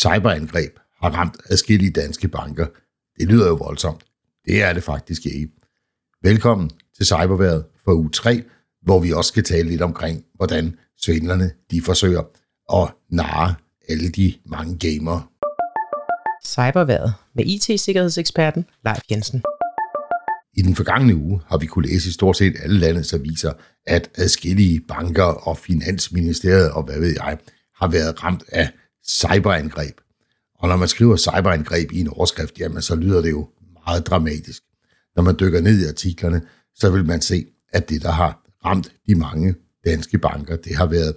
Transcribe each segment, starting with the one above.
cyberangreb har ramt adskillige danske banker. Det lyder jo voldsomt. Det er det faktisk ikke. Velkommen til Cyberværet for uge 3, hvor vi også skal tale lidt omkring, hvordan svindlerne de forsøger at narre alle de mange gamere. Cyberværet med IT-sikkerhedseksperten Leif Jensen. I den forgangne uge har vi kunne læse i stort set alle landets aviser, at adskillige banker og finansministeriet og hvad ved jeg, har været ramt af cyberangreb. Og når man skriver cyberangreb i en overskrift, jamen så lyder det jo meget dramatisk. Når man dykker ned i artiklerne, så vil man se, at det, der har ramt de mange danske banker, det har været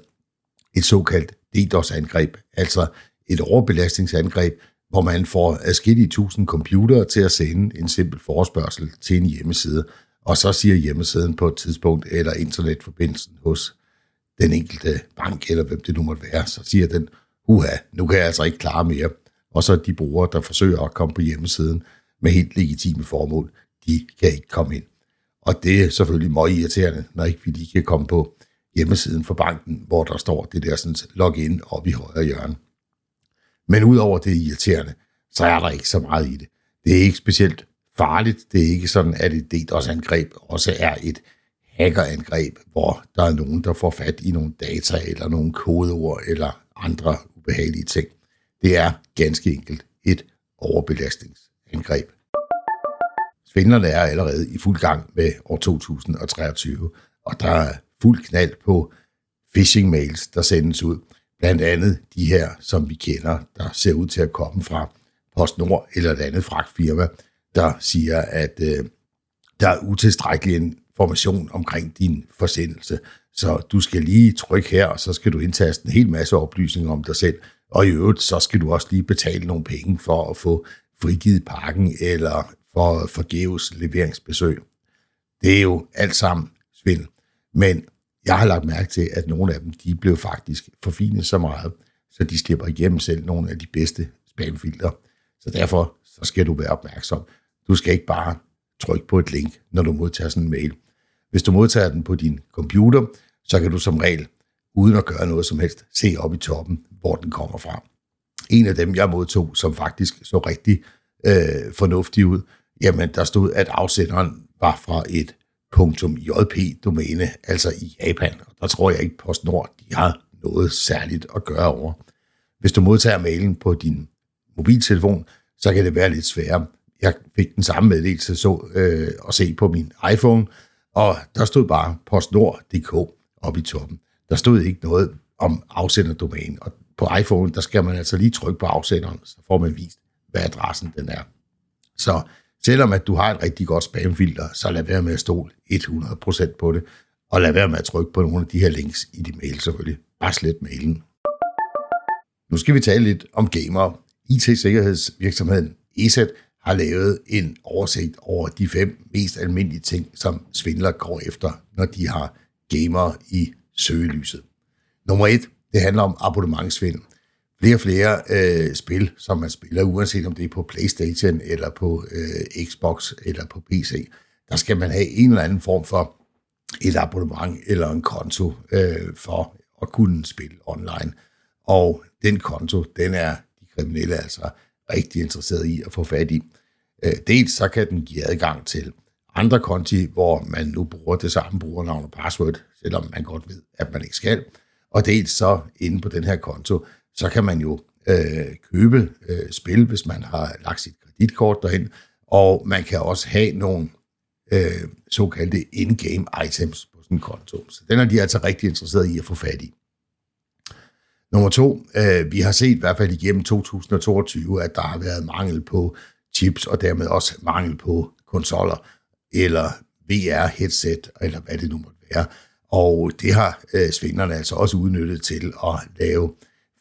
et såkaldt DDoS-angreb, altså et overbelastningsangreb, hvor man får adskillige tusind computere til at sende en simpel forespørgsel til en hjemmeside, og så siger hjemmesiden på et tidspunkt, eller internetforbindelsen hos den enkelte bank, eller hvem det nu måtte være, så siger den, uha, nu kan jeg altså ikke klare mere. Og så de brugere, der forsøger at komme på hjemmesiden med helt legitime formål, de kan ikke komme ind. Og det er selvfølgelig meget irriterende, når ikke vi lige kan komme på hjemmesiden for banken, hvor der står det der sådan login op i højre hjørne. Men udover det irriterende, så er der ikke så meget i det. Det er ikke specielt farligt. Det er ikke sådan, at et DDoS-angreb også er et hackerangreb, hvor der er nogen, der får fat i nogle data eller nogle kodeord eller andre ubehagelige ting. Det er ganske enkelt et overbelastningsangreb. Svindlerne er allerede i fuld gang med år 2023, og der er fuld knald på phishing-mails, der sendes ud. Blandt andet de her, som vi kender, der ser ud til at komme fra PostNord eller et andet fragtfirma, der siger, at øh, der er utilstrækkelig information omkring din forsendelse. Så du skal lige trykke her, og så skal du indtaste en hel masse oplysninger om dig selv. Og i øvrigt, så skal du også lige betale nogle penge for at få frigivet pakken, eller for forgæves leveringsbesøg. Det er jo alt sammen svindel. Men jeg har lagt mærke til, at nogle af dem, de blev faktisk forfinet så meget, så de slipper igennem selv nogle af de bedste spamfilter. Så derfor så skal du være opmærksom. Du skal ikke bare trykke på et link, når du modtager sådan en mail. Hvis du modtager den på din computer, så kan du som regel, uden at gøre noget som helst, se op i toppen, hvor den kommer fra. En af dem, jeg modtog, som faktisk så rigtig øh, fornuftig ud, jamen der stod, at afsenderen var fra et .jp-domæne, altså i Japan. Og der tror jeg ikke, PostNord de har noget særligt at gøre over. Hvis du modtager mailen på din mobiltelefon, så kan det være lidt sværere. Jeg fik den samme meddelelse så, øh, at se på min iPhone, og der stod bare postnord.dk oppe i toppen. Der stod ikke noget om afsenderdomænen, og på iPhone, der skal man altså lige trykke på afsenderen, så får man vist, hvad adressen den er. Så selvom at du har et rigtig godt spamfilter, så lad være med at stole 100% på det, og lad være med at trykke på nogle af de her links i din mail selvfølgelig. Bare slet mailen. Nu skal vi tale lidt om gamer. IT-sikkerhedsvirksomheden ESET har lavet en oversigt over de fem mest almindelige ting, som svindler går efter, når de har gamer i søgelyset. Nummer et, det handler om abonnementsvindel flere og flere øh, spil, som man spiller, uanset om det er på Playstation, eller på øh, Xbox, eller på PC, der skal man have en eller anden form for et abonnement eller en konto øh, for at kunne spille online. Og den konto, den er de kriminelle altså rigtig interesseret i at få fat i. Øh, dels så kan den give adgang til andre konti, hvor man nu bruger det samme brugernavn og password, selvom man godt ved, at man ikke skal. Og dels så inde på den her konto, så kan man jo øh, købe øh, spil, hvis man har lagt sit kreditkort derind, og man kan også have nogle øh, såkaldte in-game items på sådan en konto. Så den er de altså rigtig interesseret i at få fat i. Nummer to, øh, vi har set i hvert fald igennem 2022, at der har været mangel på chips, og dermed også mangel på konsoller, eller VR-headset, eller hvad det nu måtte være. Og det har øh, svindlerne altså også udnyttet til at lave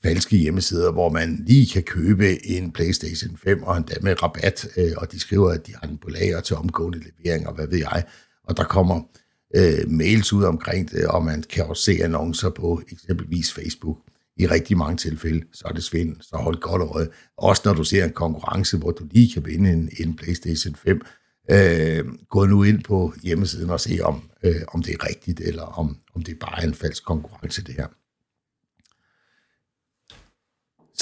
falske hjemmesider, hvor man lige kan købe en PlayStation 5 og endda med rabat, øh, og de skriver, at de har den på lager til omgående levering, og hvad ved jeg. Og der kommer øh, mails ud omkring det, og man kan også se annoncer på eksempelvis Facebook. I rigtig mange tilfælde, så er det svindel, så hold godt øje. Også når du ser en konkurrence, hvor du lige kan vinde en, en PlayStation 5, øh, gå nu ind på hjemmesiden og se, om, øh, om det er rigtigt, eller om, om det bare er en falsk konkurrence, det her.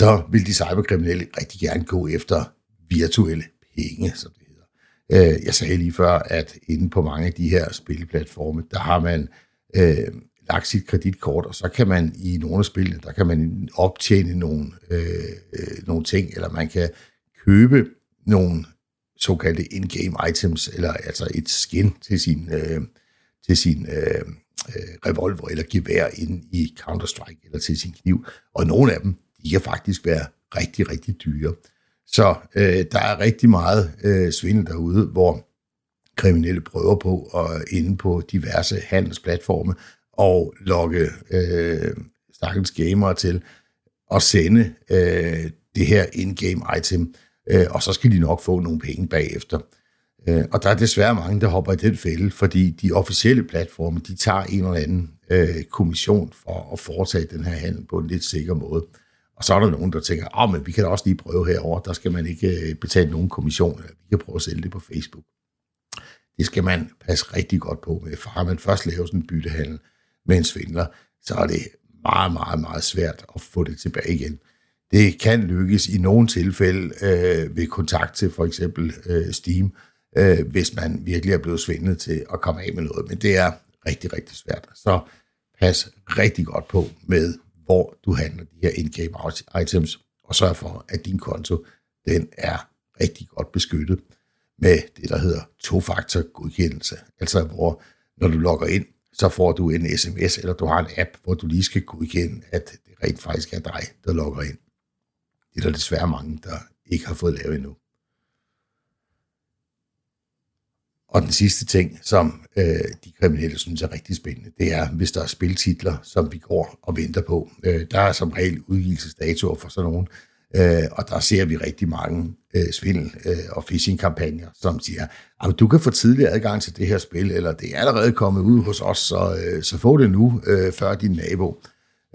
så vil de cyberkriminelle rigtig gerne gå efter virtuelle penge, som det hedder. Øh, jeg sagde lige før, at inde på mange af de her spilplatforme, der har man øh, lagt sit kreditkort, og så kan man i nogle af spillene, der kan man optjene nogle, øh, øh, nogle ting, eller man kan købe nogle såkaldte in-game items, eller altså et skin til sin, øh, til sin øh, øh, revolver eller gevær ind i Counter-Strike, eller til sin kniv. Og nogle af dem, de kan faktisk være rigtig, rigtig dyre. Så øh, der er rigtig meget øh, svindel derude, hvor kriminelle prøver på at inde på diverse handelsplatforme og lokke øh, stakkels gamere til at sende øh, det her in-game item, øh, og så skal de nok få nogle penge bagefter. Øh, og der er desværre mange, der hopper i den fælde, fordi de officielle platforme, de tager en eller anden øh, kommission for at foretage den her handel på en lidt sikker måde. Og så er der nogen, der tænker, at oh, men vi kan da også lige prøve herover. der skal man ikke øh, betale nogen kommission, eller vi kan prøve at sælge det på Facebook. Det skal man passe rigtig godt på med, for har man først lavet sådan en byttehandel med en svindler, så er det meget, meget, meget svært at få det tilbage igen. Det kan lykkes i nogle tilfælde øh, ved kontakt til for eksempel øh, Steam, øh, hvis man virkelig er blevet svindlet til at komme af med noget. Men det er rigtig, rigtig svært. Så pas rigtig godt på med, hvor du handler de her in-game items, og sørg for, at din konto den er rigtig godt beskyttet med det, der hedder to-faktor godkendelse. Altså hvor, når du logger ind, så får du en sms, eller du har en app, hvor du lige skal godkende, at det rent faktisk er dig, der logger ind. Det er der desværre mange, der ikke har fået lavet endnu. Og den sidste ting, som øh, de kriminelle synes er rigtig spændende, det er, hvis der er spiltitler, som vi går og venter på. Øh, der er som regel udgivelsesdatoer for sådan nogen, øh, og der ser vi rigtig mange øh, svindel- øh, og phishing-kampagner, som siger, at du kan få tidlig adgang til det her spil, eller det er allerede kommet ud hos os, så, øh, så få det nu, øh, før din nabo.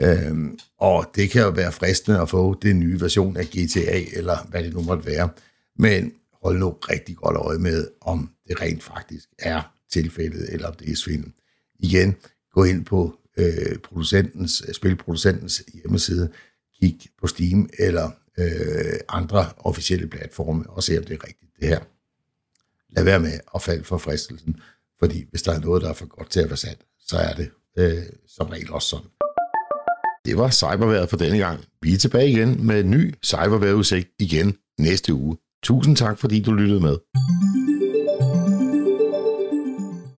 Øh, og det kan jo være fristende at få den nye version af GTA, eller hvad det nu måtte være. Men hold nu rigtig godt øje med, om det rent faktisk er tilfældet, eller om det er svindel. Igen, gå ind på øh, producentens, spilproducentens hjemmeside, kig på Steam eller øh, andre officielle platforme, og se, om det er rigtigt det her. Lad være med at falde for fristelsen, fordi hvis der er noget, der er for godt til at være sandt, så er det øh, som regel også sådan. Det var cyberværet for denne gang. Vi er tilbage igen med en ny cyberværetudsigt igen næste uge. Tusind tak, fordi du lyttede med.